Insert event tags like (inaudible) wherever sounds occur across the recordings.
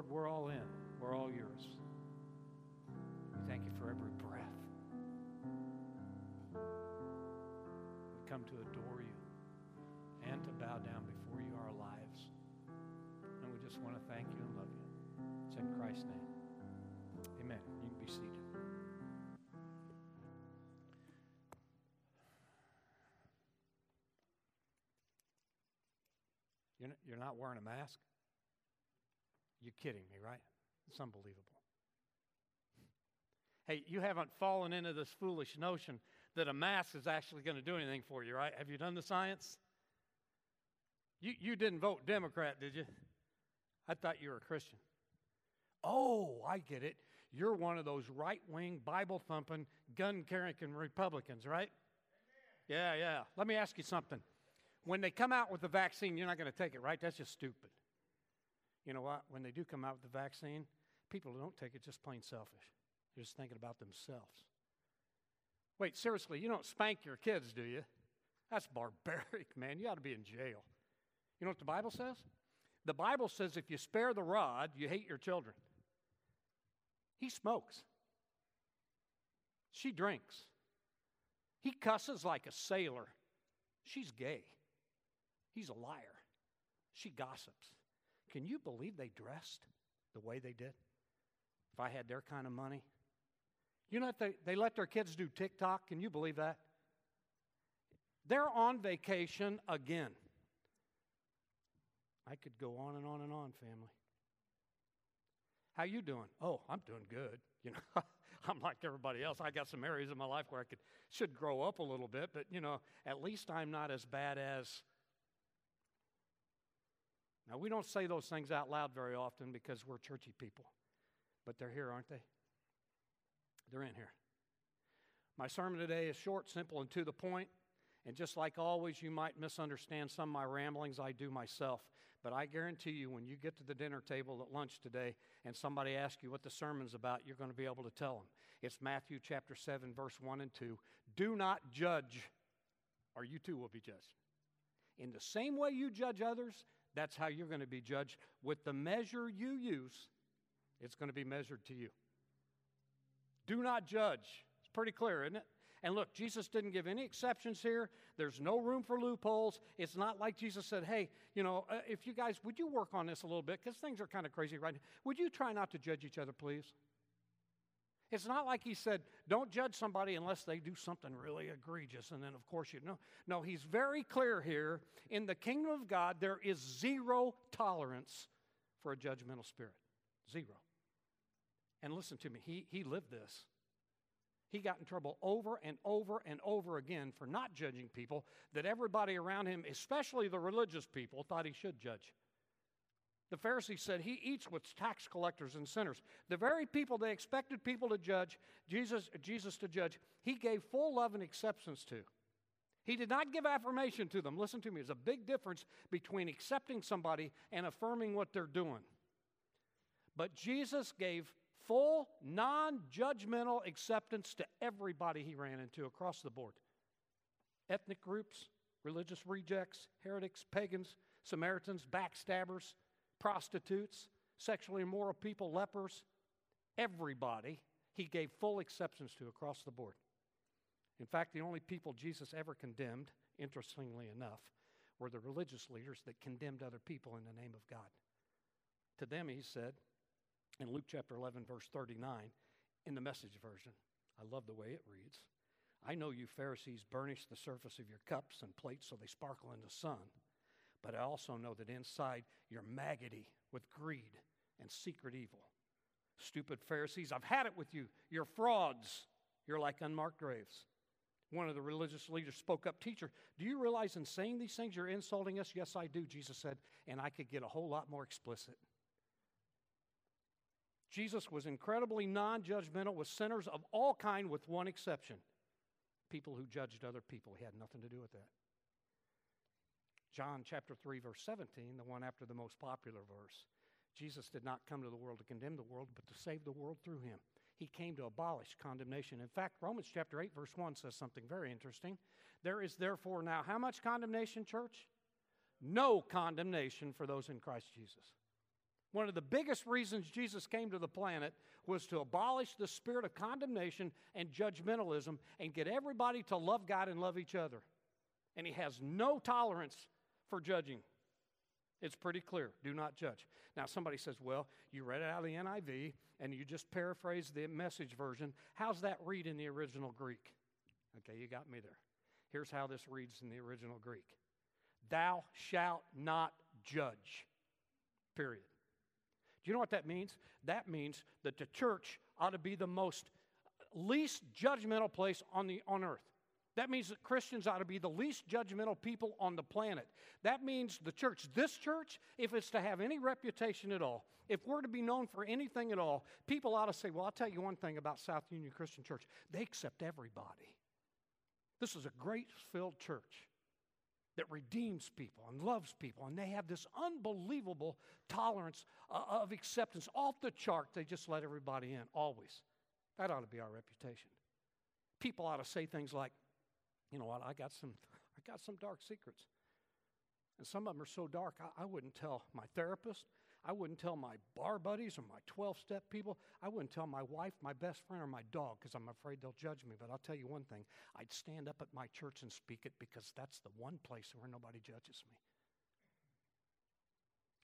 Lord, we're all in. We're all yours. We thank you for every breath. We come to adore you and to bow down before you our lives. And we just want to thank you and love you. It's in Christ's name. Amen. You can be seated. You're not, you're not wearing a mask? You're kidding me, right? It's unbelievable. Hey, you haven't fallen into this foolish notion that a mask is actually going to do anything for you, right? Have you done the science? You, you didn't vote Democrat, did you? I thought you were a Christian. Oh, I get it. You're one of those right wing, Bible thumping, gun carrying Republicans, right? Yeah, yeah. Let me ask you something. When they come out with the vaccine, you're not going to take it, right? That's just stupid. You know what? When they do come out with the vaccine, people don't take it just plain selfish. They're just thinking about themselves. Wait, seriously, you don't spank your kids, do you? That's barbaric, (laughs) man. You ought to be in jail. You know what the Bible says? The Bible says if you spare the rod, you hate your children. He smokes. She drinks. He cusses like a sailor. She's gay. He's a liar. She gossips. Can you believe they dressed the way they did? If I had their kind of money. You know, they, they let their kids do TikTok. Can you believe that? They're on vacation again. I could go on and on and on, family. How you doing? Oh, I'm doing good. (laughs) You know, I'm like everybody else. I got some areas in my life where I could should grow up a little bit, but you know, at least I'm not as bad as Now, we don't say those things out loud very often because we're churchy people. But they're here, aren't they? They're in here. My sermon today is short, simple, and to the point. And just like always, you might misunderstand some of my ramblings. I do myself. But I guarantee you, when you get to the dinner table at lunch today and somebody asks you what the sermon's about, you're going to be able to tell them. It's Matthew chapter 7, verse 1 and 2. Do not judge, or you too will be judged. In the same way you judge others, that's how you're going to be judged. With the measure you use, it's going to be measured to you. Do not judge. It's pretty clear, isn't it? And look, Jesus didn't give any exceptions here. There's no room for loopholes. It's not like Jesus said, hey, you know, uh, if you guys, would you work on this a little bit? Because things are kind of crazy right now. Would you try not to judge each other, please? It's not like he said, don't judge somebody unless they do something really egregious, and then, of course, you know. No, he's very clear here. In the kingdom of God, there is zero tolerance for a judgmental spirit. Zero. And listen to me, he, he lived this. He got in trouble over and over and over again for not judging people that everybody around him, especially the religious people, thought he should judge. The Pharisees said he eats with tax collectors and sinners. The very people they expected people to judge, Jesus, Jesus to judge, he gave full love and acceptance to. He did not give affirmation to them. Listen to me, there's a big difference between accepting somebody and affirming what they're doing. But Jesus gave full, non judgmental acceptance to everybody he ran into across the board ethnic groups, religious rejects, heretics, pagans, Samaritans, backstabbers, prostitutes, sexually immoral people, lepers, everybody he gave full exceptions to across the board. In fact, the only people Jesus ever condemned, interestingly enough, were the religious leaders that condemned other people in the name of God. To them, he said, in Luke chapter 11, verse 39, in the message version. I love the way it reads. I know you Pharisees burnish the surface of your cups and plates so they sparkle in the sun, but I also know that inside you're maggoty with greed and secret evil. Stupid Pharisees, I've had it with you. You're frauds. You're like unmarked graves. One of the religious leaders spoke up, Teacher, do you realize in saying these things you're insulting us? Yes, I do, Jesus said, and I could get a whole lot more explicit. Jesus was incredibly non judgmental with sinners of all kind, with one exception people who judged other people. He had nothing to do with that. John chapter 3, verse 17, the one after the most popular verse. Jesus did not come to the world to condemn the world, but to save the world through him. He came to abolish condemnation. In fact, Romans chapter 8, verse 1 says something very interesting. There is therefore now how much condemnation, church? No condemnation for those in Christ Jesus. One of the biggest reasons Jesus came to the planet was to abolish the spirit of condemnation and judgmentalism and get everybody to love God and love each other. And he has no tolerance for judging. It's pretty clear. Do not judge. Now, somebody says, well, you read it out of the NIV and you just paraphrased the message version. How's that read in the original Greek? Okay, you got me there. Here's how this reads in the original Greek Thou shalt not judge. Period. Do you know what that means? That means that the church ought to be the most least judgmental place on the on earth. That means that Christians ought to be the least judgmental people on the planet. That means the church, this church, if it's to have any reputation at all, if we're to be known for anything at all, people ought to say, Well, I'll tell you one thing about South Union Christian Church they accept everybody. This is a grace filled church that redeems people and loves people, and they have this unbelievable tolerance uh, of acceptance off the chart. They just let everybody in, always. That ought to be our reputation. People ought to say things like, you know what, I got some, (laughs) I got some dark secrets. And some of them are so dark, I, I wouldn't tell my therapist. I wouldn't tell my bar buddies or my 12 step people. I wouldn't tell my wife, my best friend, or my dog because I'm afraid they'll judge me. But I'll tell you one thing I'd stand up at my church and speak it because that's the one place where nobody judges me.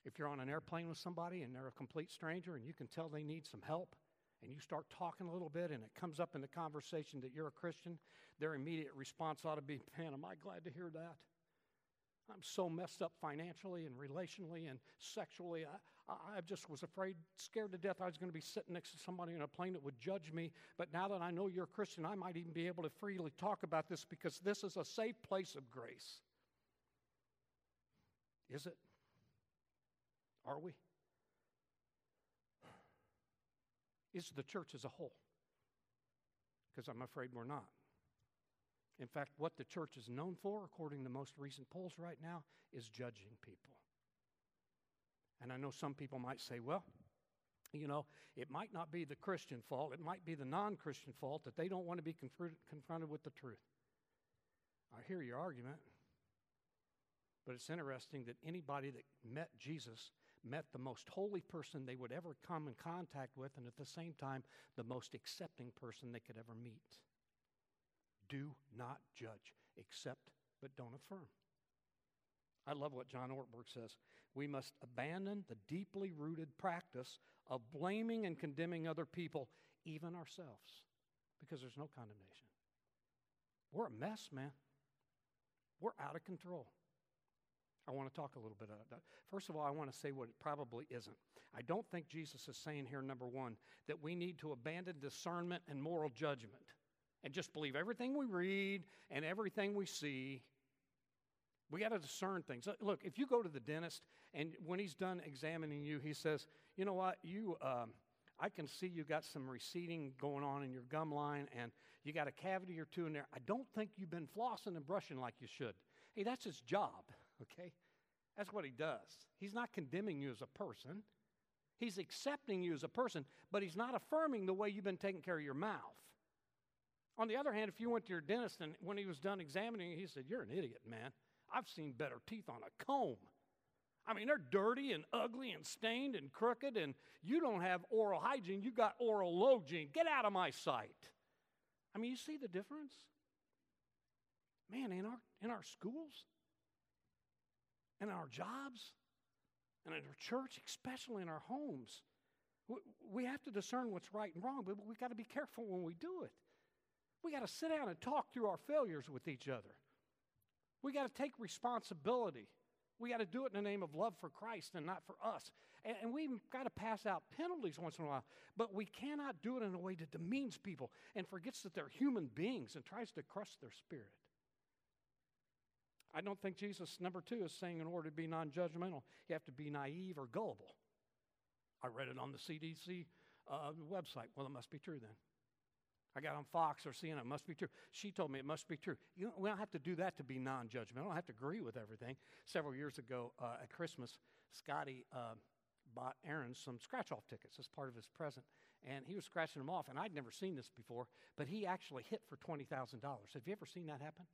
If you're on an airplane with somebody and they're a complete stranger and you can tell they need some help, and you start talking a little bit and it comes up in the conversation that you're a Christian, their immediate response ought to be, Man, am I glad to hear that? I'm so messed up financially and relationally and sexually. I, I just was afraid, scared to death I was going to be sitting next to somebody in a plane that would judge me. But now that I know you're a Christian, I might even be able to freely talk about this because this is a safe place of grace. Is it? Are we? Is the church as a whole? Because I'm afraid we're not. In fact, what the church is known for, according to most recent polls right now, is judging people. And I know some people might say, well, you know, it might not be the Christian fault, it might be the non Christian fault that they don't want to be confronted with the truth. I hear your argument, but it's interesting that anybody that met Jesus met the most holy person they would ever come in contact with, and at the same time, the most accepting person they could ever meet. Do not judge, accept but don't affirm. I love what John Ortberg says. We must abandon the deeply rooted practice of blaming and condemning other people, even ourselves, because there's no condemnation. We're a mess, man. We're out of control. I want to talk a little bit about that. First of all, I want to say what it probably isn't. I don't think Jesus is saying here, number one, that we need to abandon discernment and moral judgment and just believe everything we read and everything we see. We got to discern things. Look, if you go to the dentist and when he's done examining you, he says, "You know what? You, um, I can see you got some receding going on in your gum line, and you got a cavity or two in there. I don't think you've been flossing and brushing like you should." Hey, that's his job, okay? That's what he does. He's not condemning you as a person. He's accepting you as a person, but he's not affirming the way you've been taking care of your mouth. On the other hand, if you went to your dentist and when he was done examining you, he said, You're an idiot, man. I've seen better teeth on a comb. I mean, they're dirty and ugly and stained and crooked, and you don't have oral hygiene. You got oral hygiene. Get out of my sight. I mean, you see the difference? Man, in our, in our schools and in our jobs and in our church, especially in our homes, we, we have to discern what's right and wrong, but we've got to be careful when we do it. We got to sit down and talk through our failures with each other. We got to take responsibility We got to do it in the name of love for Christ and not for us. And, and we've got to pass out penalties once in a while. But we cannot do it in a way that demeans people and forgets that they're human beings and tries to crush their spirit. I don't think Jesus, number two, is saying in order to be non judgmental, you have to be naive or gullible. I read it on the CDC uh, website. Well, it must be true then. I got on Fox or CNN. It must be true. She told me it must be true. You know, we don't have to do that to be non judgmental. I don't have to agree with everything. Several years ago uh, at Christmas, Scotty uh, bought Aaron some scratch off tickets as part of his present. And he was scratching them off. And I'd never seen this before, but he actually hit for $20,000. Have you ever seen that happen?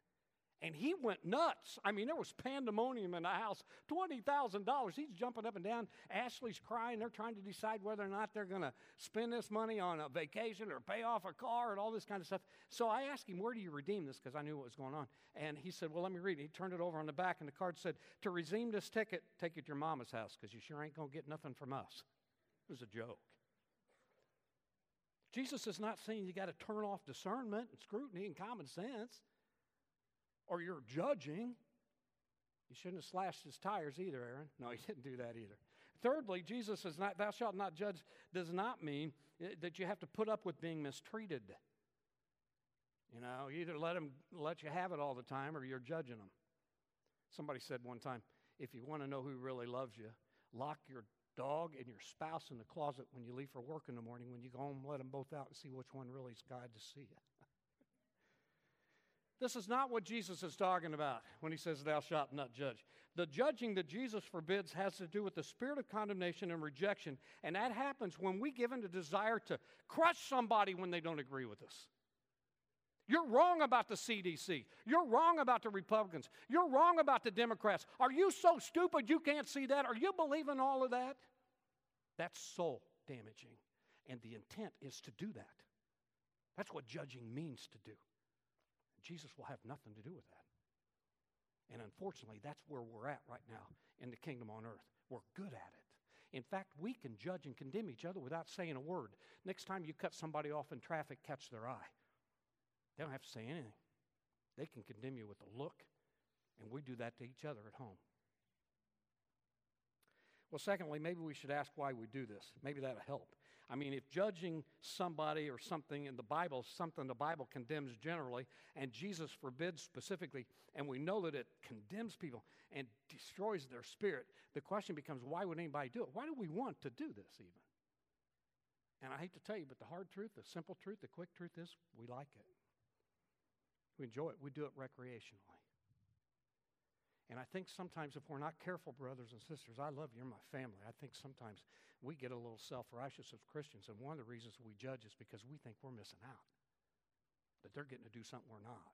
And he went nuts. I mean, there was pandemonium in the house. $20,000. He's jumping up and down. Ashley's crying. They're trying to decide whether or not they're going to spend this money on a vacation or pay off a car and all this kind of stuff. So I asked him, Where do you redeem this? Because I knew what was going on. And he said, Well, let me read it. He turned it over on the back, and the card said, To redeem this ticket, take it to your mama's house because you sure ain't going to get nothing from us. It was a joke. Jesus is not saying you got to turn off discernment and scrutiny and common sense or you're judging. You shouldn't have slashed his tires either, Aaron. No, he (laughs) didn't do that either. Thirdly, Jesus is not, thou shalt not judge, does not mean eh, that you have to put up with being mistreated. You know, either let them let you have it all the time or you're judging them. Somebody said one time, if you want to know who really loves you, lock your dog and your spouse in the closet when you leave for work in the morning. When you go home, let them both out and see which one really is glad to see you. This is not what Jesus is talking about when he says, Thou shalt not judge. The judging that Jesus forbids has to do with the spirit of condemnation and rejection, and that happens when we give in the desire to crush somebody when they don't agree with us. You're wrong about the CDC. You're wrong about the Republicans. You're wrong about the Democrats. Are you so stupid you can't see that? Are you believing all of that? That's soul damaging. And the intent is to do that. That's what judging means to do. Jesus will have nothing to do with that. And unfortunately, that's where we're at right now in the kingdom on earth. We're good at it. In fact, we can judge and condemn each other without saying a word. Next time you cut somebody off in traffic, catch their eye. They don't have to say anything. They can condemn you with a look, and we do that to each other at home. Well, secondly, maybe we should ask why we do this. Maybe that'll help. I mean, if judging somebody or something in the Bible, something the Bible condemns generally, and Jesus forbids specifically, and we know that it condemns people and destroys their spirit, the question becomes why would anybody do it? Why do we want to do this even? And I hate to tell you, but the hard truth, the simple truth, the quick truth is we like it. We enjoy it. We do it recreationally. And I think sometimes if we're not careful, brothers and sisters, I love you, you're my family. I think sometimes we get a little self righteous as Christians, and one of the reasons we judge is because we think we're missing out, that they're getting to do something we're not.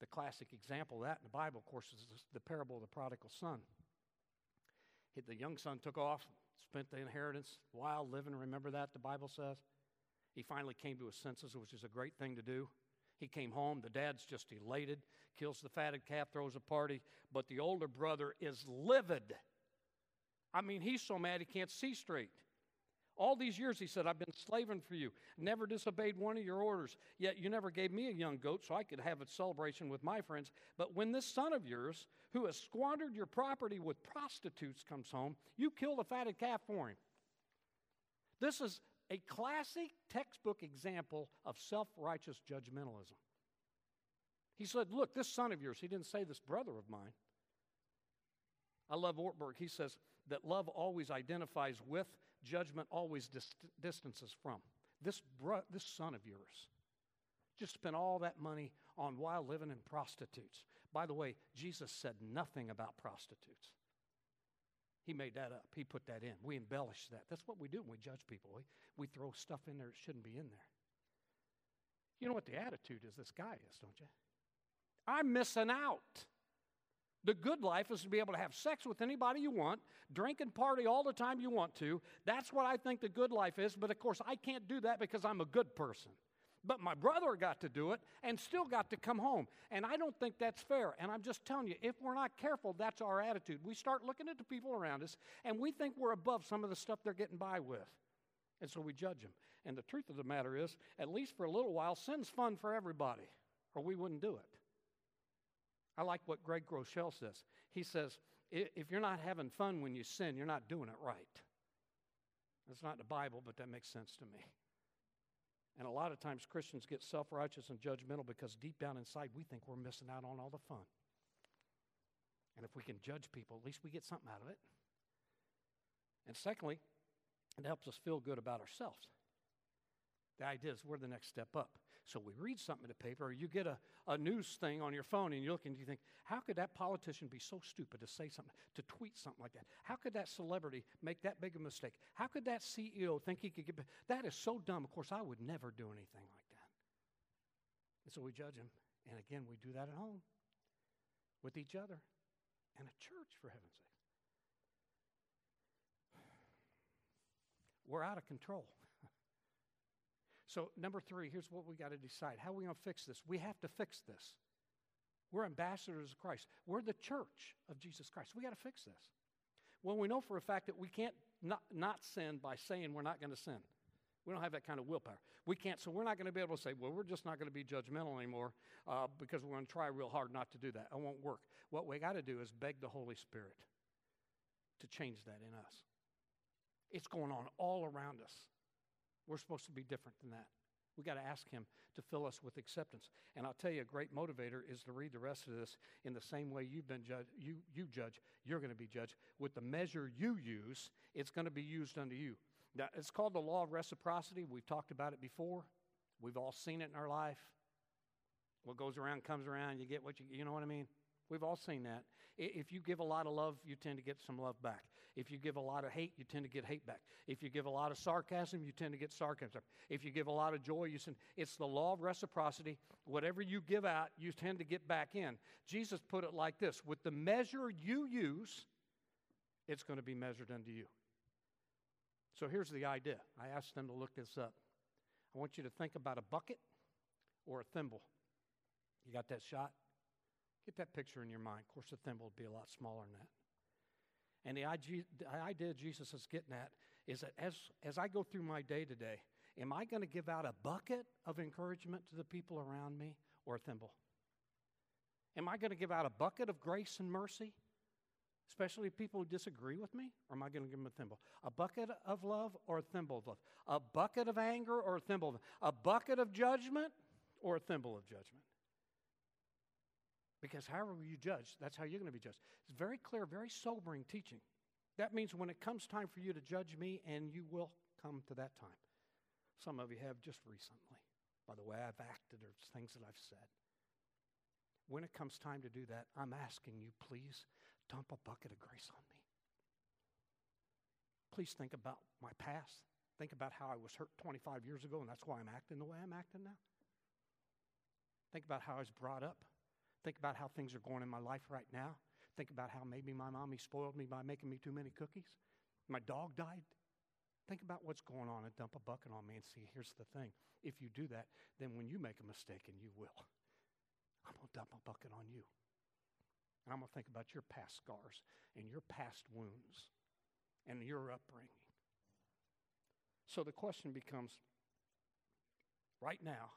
The classic example of that in the Bible, of course, is the parable of the prodigal son. The young son took off, spent the inheritance, wild living. Remember that, the Bible says? He finally came to his senses, which is a great thing to do. He came home. The dad's just elated, kills the fatted calf, throws a party. But the older brother is livid. I mean, he's so mad he can't see straight. All these years, he said, I've been slaving for you, never disobeyed one of your orders, yet you never gave me a young goat so I could have a celebration with my friends. But when this son of yours, who has squandered your property with prostitutes, comes home, you kill the fatted calf for him. This is a classic textbook example of self righteous judgmentalism. He said, Look, this son of yours, he didn't say this brother of mine. I love Ortberg. He says that love always identifies with, judgment always dist- distances from. This, bro- this son of yours just spent all that money on while living in prostitutes. By the way, Jesus said nothing about prostitutes. He made that up. He put that in. We embellish that. That's what we do when we judge people. We, we throw stuff in there that shouldn't be in there. You know what the attitude is this guy is, don't you? I'm missing out. The good life is to be able to have sex with anybody you want, drink and party all the time you want to. That's what I think the good life is, but of course I can't do that because I'm a good person. But my brother got to do it and still got to come home. And I don't think that's fair. And I'm just telling you, if we're not careful, that's our attitude. We start looking at the people around us and we think we're above some of the stuff they're getting by with. And so we judge them. And the truth of the matter is, at least for a little while, sin's fun for everybody, or we wouldn't do it. I like what Craig Groeschel says. He says, if you're not having fun when you sin, you're not doing it right. That's not the Bible, but that makes sense to me. And a lot of times Christians get self righteous and judgmental because deep down inside we think we're missing out on all the fun. And if we can judge people, at least we get something out of it. And secondly, it helps us feel good about ourselves. The idea is we're the next step up. So we read something in the paper, or you get a, a news thing on your phone and you look and you think, how could that politician be so stupid to say something, to tweet something like that? How could that celebrity make that big a mistake? How could that CEO think he could get, that is so dumb. Of course, I would never do anything like that. And so we judge him. And again, we do that at home with each other and a church, for heaven's sake. We're out of control. So, number three, here's what we got to decide. How are we going to fix this? We have to fix this. We're ambassadors of Christ. We're the church of Jesus Christ. We got to fix this. Well, we know for a fact that we can't not, not sin by saying we're not going to sin. We don't have that kind of willpower. We can't, so we're not going to be able to say, well, we're just not going to be judgmental anymore uh, because we're going to try real hard not to do that. It won't work. What we got to do is beg the Holy Spirit to change that in us. It's going on all around us. We're supposed to be different than that. We got to ask Him to fill us with acceptance. And I'll tell you, a great motivator is to read the rest of this in the same way you've been judged. You, you judge, you're going to be judged. With the measure you use, it's going to be used unto you. Now, it's called the law of reciprocity. We've talked about it before. We've all seen it in our life. What goes around comes around. You get what you, you know what I mean? We've all seen that. If you give a lot of love, you tend to get some love back. If you give a lot of hate, you tend to get hate back. If you give a lot of sarcasm, you tend to get sarcasm. If you give a lot of joy, you send. It's the law of reciprocity. Whatever you give out, you tend to get back in. Jesus put it like this with the measure you use, it's going to be measured unto you. So here's the idea. I asked them to look this up. I want you to think about a bucket or a thimble. You got that shot? Get that picture in your mind. Of course, the thimble would be a lot smaller than that. And the idea Jesus is getting at is that as, as I go through my day to day, am I going to give out a bucket of encouragement to the people around me or a thimble? Am I going to give out a bucket of grace and mercy, especially people who disagree with me, or am I going to give them a thimble? A bucket of love or a thimble of love? A bucket of anger or a thimble of A bucket of judgment or a thimble of judgment? Because however you judge, that's how you're going to be judged. It's very clear, very sobering teaching. That means when it comes time for you to judge me, and you will come to that time. Some of you have just recently, by the way I've acted or things that I've said. When it comes time to do that, I'm asking you, please dump a bucket of grace on me. Please think about my past. Think about how I was hurt 25 years ago, and that's why I'm acting the way I'm acting now. Think about how I was brought up Think about how things are going in my life right now. Think about how maybe my mommy spoiled me by making me too many cookies. My dog died. Think about what's going on and dump a bucket on me and see, here's the thing. If you do that, then when you make a mistake, and you will, I'm going to dump a bucket on you. And I'm going to think about your past scars and your past wounds and your upbringing. So the question becomes right now,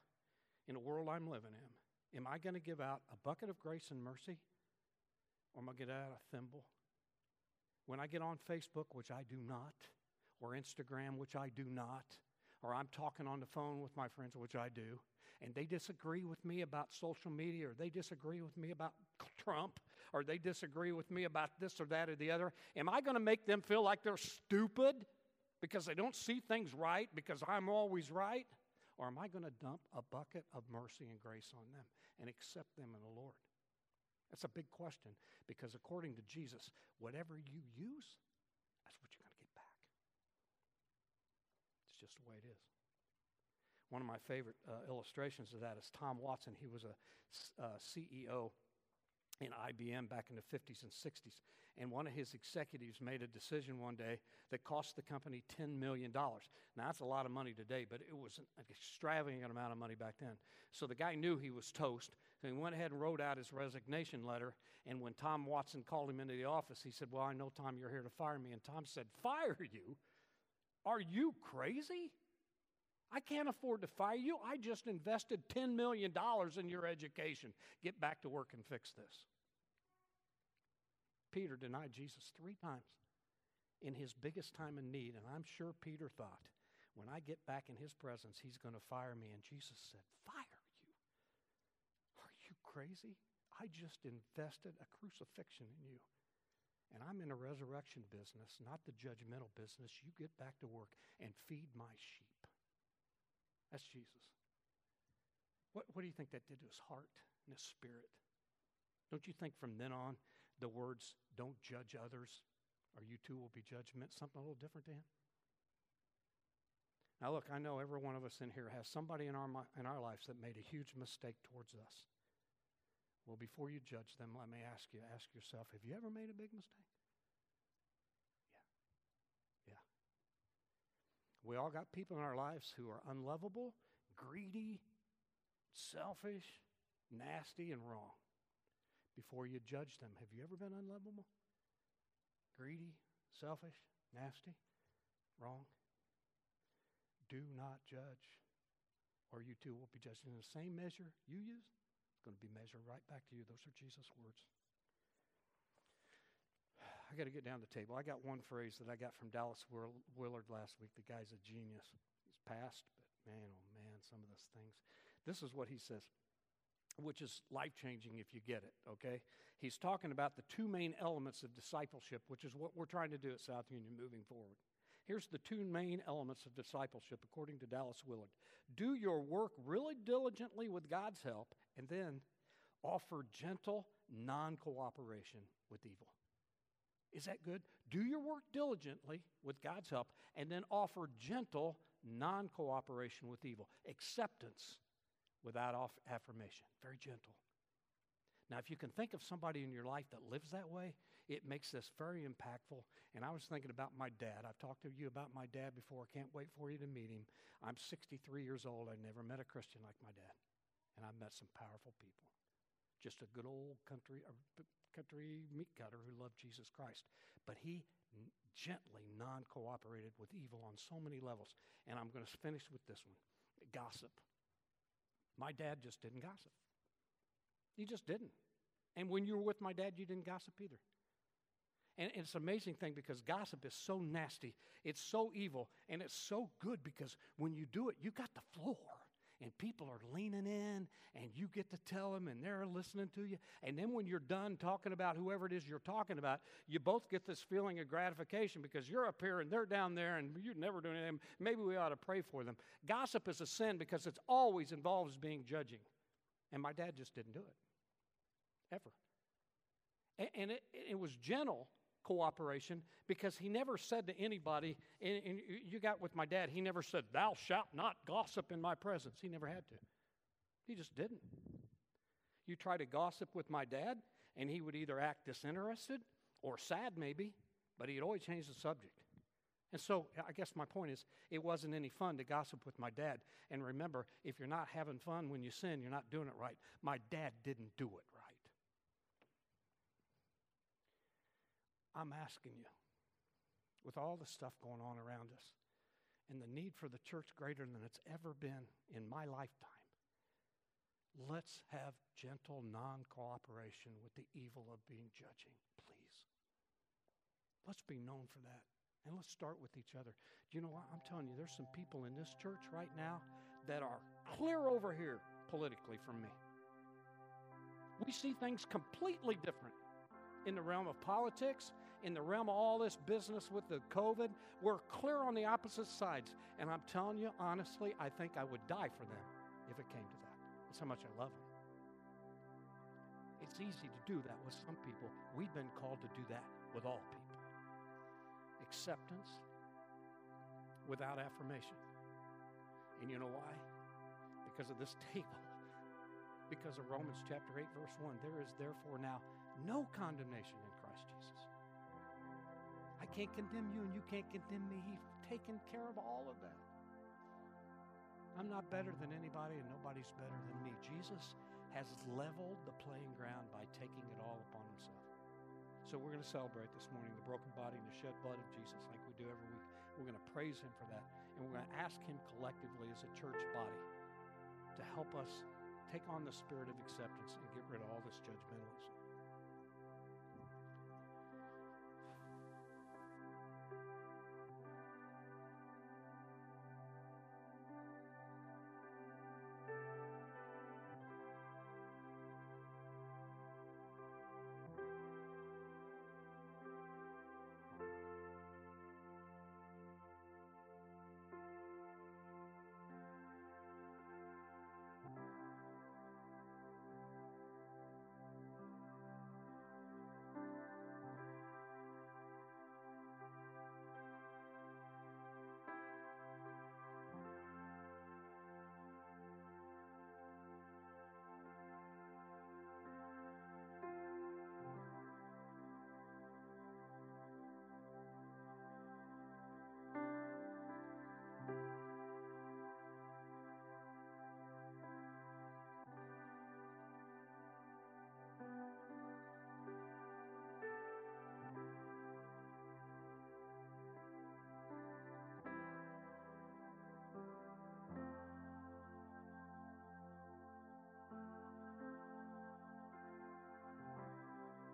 in a world I'm living in, Am I going to give out a bucket of grace and mercy? Or am I going to get out a thimble? When I get on Facebook, which I do not, or Instagram, which I do not, or I'm talking on the phone with my friends, which I do, and they disagree with me about social media, or they disagree with me about Trump, or they disagree with me about this or that or the other, am I going to make them feel like they're stupid because they don't see things right because I'm always right? Or am I going to dump a bucket of mercy and grace on them and accept them in the Lord? That's a big question because according to Jesus, whatever you use, that's what you're going to get back. It's just the way it is. One of my favorite uh, illustrations of that is Tom Watson. He was a uh, CEO in IBM back in the 50s and 60s. And one of his executives made a decision one day that cost the company $10 million. Now, that's a lot of money today, but it was an extravagant amount of money back then. So the guy knew he was toast. So he went ahead and wrote out his resignation letter. And when Tom Watson called him into the office, he said, Well, I know, Tom, you're here to fire me. And Tom said, Fire you? Are you crazy? I can't afford to fire you. I just invested $10 million in your education. Get back to work and fix this. Peter denied Jesus three times in his biggest time of need. And I'm sure Peter thought, when I get back in his presence, he's going to fire me. And Jesus said, Fire you? Are you crazy? I just invested a crucifixion in you. And I'm in a resurrection business, not the judgmental business. You get back to work and feed my sheep. That's Jesus. What, what do you think that did to his heart and his spirit? Don't you think from then on the words, don't judge others, or you too will be judged, meant something a little different to him? Now, look, I know every one of us in here has somebody in our, in our lives that made a huge mistake towards us. Well, before you judge them, let me ask you ask yourself have you ever made a big mistake? Yeah. Yeah. We all got people in our lives who are unlovable, greedy, selfish, nasty, and wrong. Before you judge them, have you ever been unlovable? Greedy, selfish, nasty, wrong? Do not judge, or you too will be judged in the same measure you use It's going to be measured right back to you. Those are Jesus' words. I got to get down to the table. I got one phrase that I got from Dallas Willard last week. The guy's a genius. He's passed, but man, oh man, some of those things. This is what he says, which is life changing if you get it, okay? He's talking about the two main elements of discipleship, which is what we're trying to do at South Union moving forward. Here's the two main elements of discipleship, according to Dallas Willard do your work really diligently with God's help, and then offer gentle non cooperation with evil. Is that good? Do your work diligently with God's help, and then offer gentle non cooperation with evil. Acceptance without affirmation. Very gentle. Now, if you can think of somebody in your life that lives that way, it makes this very impactful. And I was thinking about my dad. I've talked to you about my dad before. I can't wait for you to meet him. I'm 63 years old. I never met a Christian like my dad. And I've met some powerful people. Just a good old country, country meat cutter who loved Jesus Christ. But he gently non cooperated with evil on so many levels. And I'm going to finish with this one gossip. My dad just didn't gossip. He just didn't. And when you were with my dad, you didn't gossip either. And it's an amazing thing because gossip is so nasty, it's so evil, and it's so good because when you do it, you got the floor. And people are leaning in, and you get to tell them, and they're listening to you. And then when you're done talking about whoever it is you're talking about, you both get this feeling of gratification because you're up here and they're down there, and you're never do anything. Maybe we ought to pray for them. Gossip is a sin because it always involves being judging. And my dad just didn't do it ever. And it, it was gentle cooperation because he never said to anybody, and, and, you got with my dad, he never said, Thou shalt not gossip in my presence. He never had to. He just didn't. You try to gossip with my dad, and he would either act disinterested or sad, maybe, but he'd always change the subject. And so I guess my point is, it wasn't any fun to gossip with my dad. And remember, if you're not having fun when you sin, you're not doing it right. My dad didn't do it I'm asking you, with all the stuff going on around us and the need for the church greater than it's ever been in my lifetime, let's have gentle non cooperation with the evil of being judging, please. Let's be known for that. And let's start with each other. Do you know what? I'm telling you, there's some people in this church right now that are clear over here politically from me. We see things completely different in the realm of politics, in the realm of all this business with the COVID. We're clear on the opposite sides. And I'm telling you, honestly, I think I would die for them if it came to that. That's how much I love them. It's easy to do that with some people. We've been called to do that with all people. Acceptance without affirmation. And you know why? Because of this (laughs) table. Because of Romans chapter 8, verse 1. There is therefore now no condemnation can't condemn you and you can't condemn me. He's taken care of all of that. I'm not better than anybody and nobody's better than me. Jesus has leveled the playing ground by taking it all upon himself. So we're going to celebrate this morning the broken body and the shed blood of Jesus like we do every week. We're going to praise him for that. And we're going to ask him collectively as a church body to help us take on the spirit of acceptance and get rid of all this judgmentalism.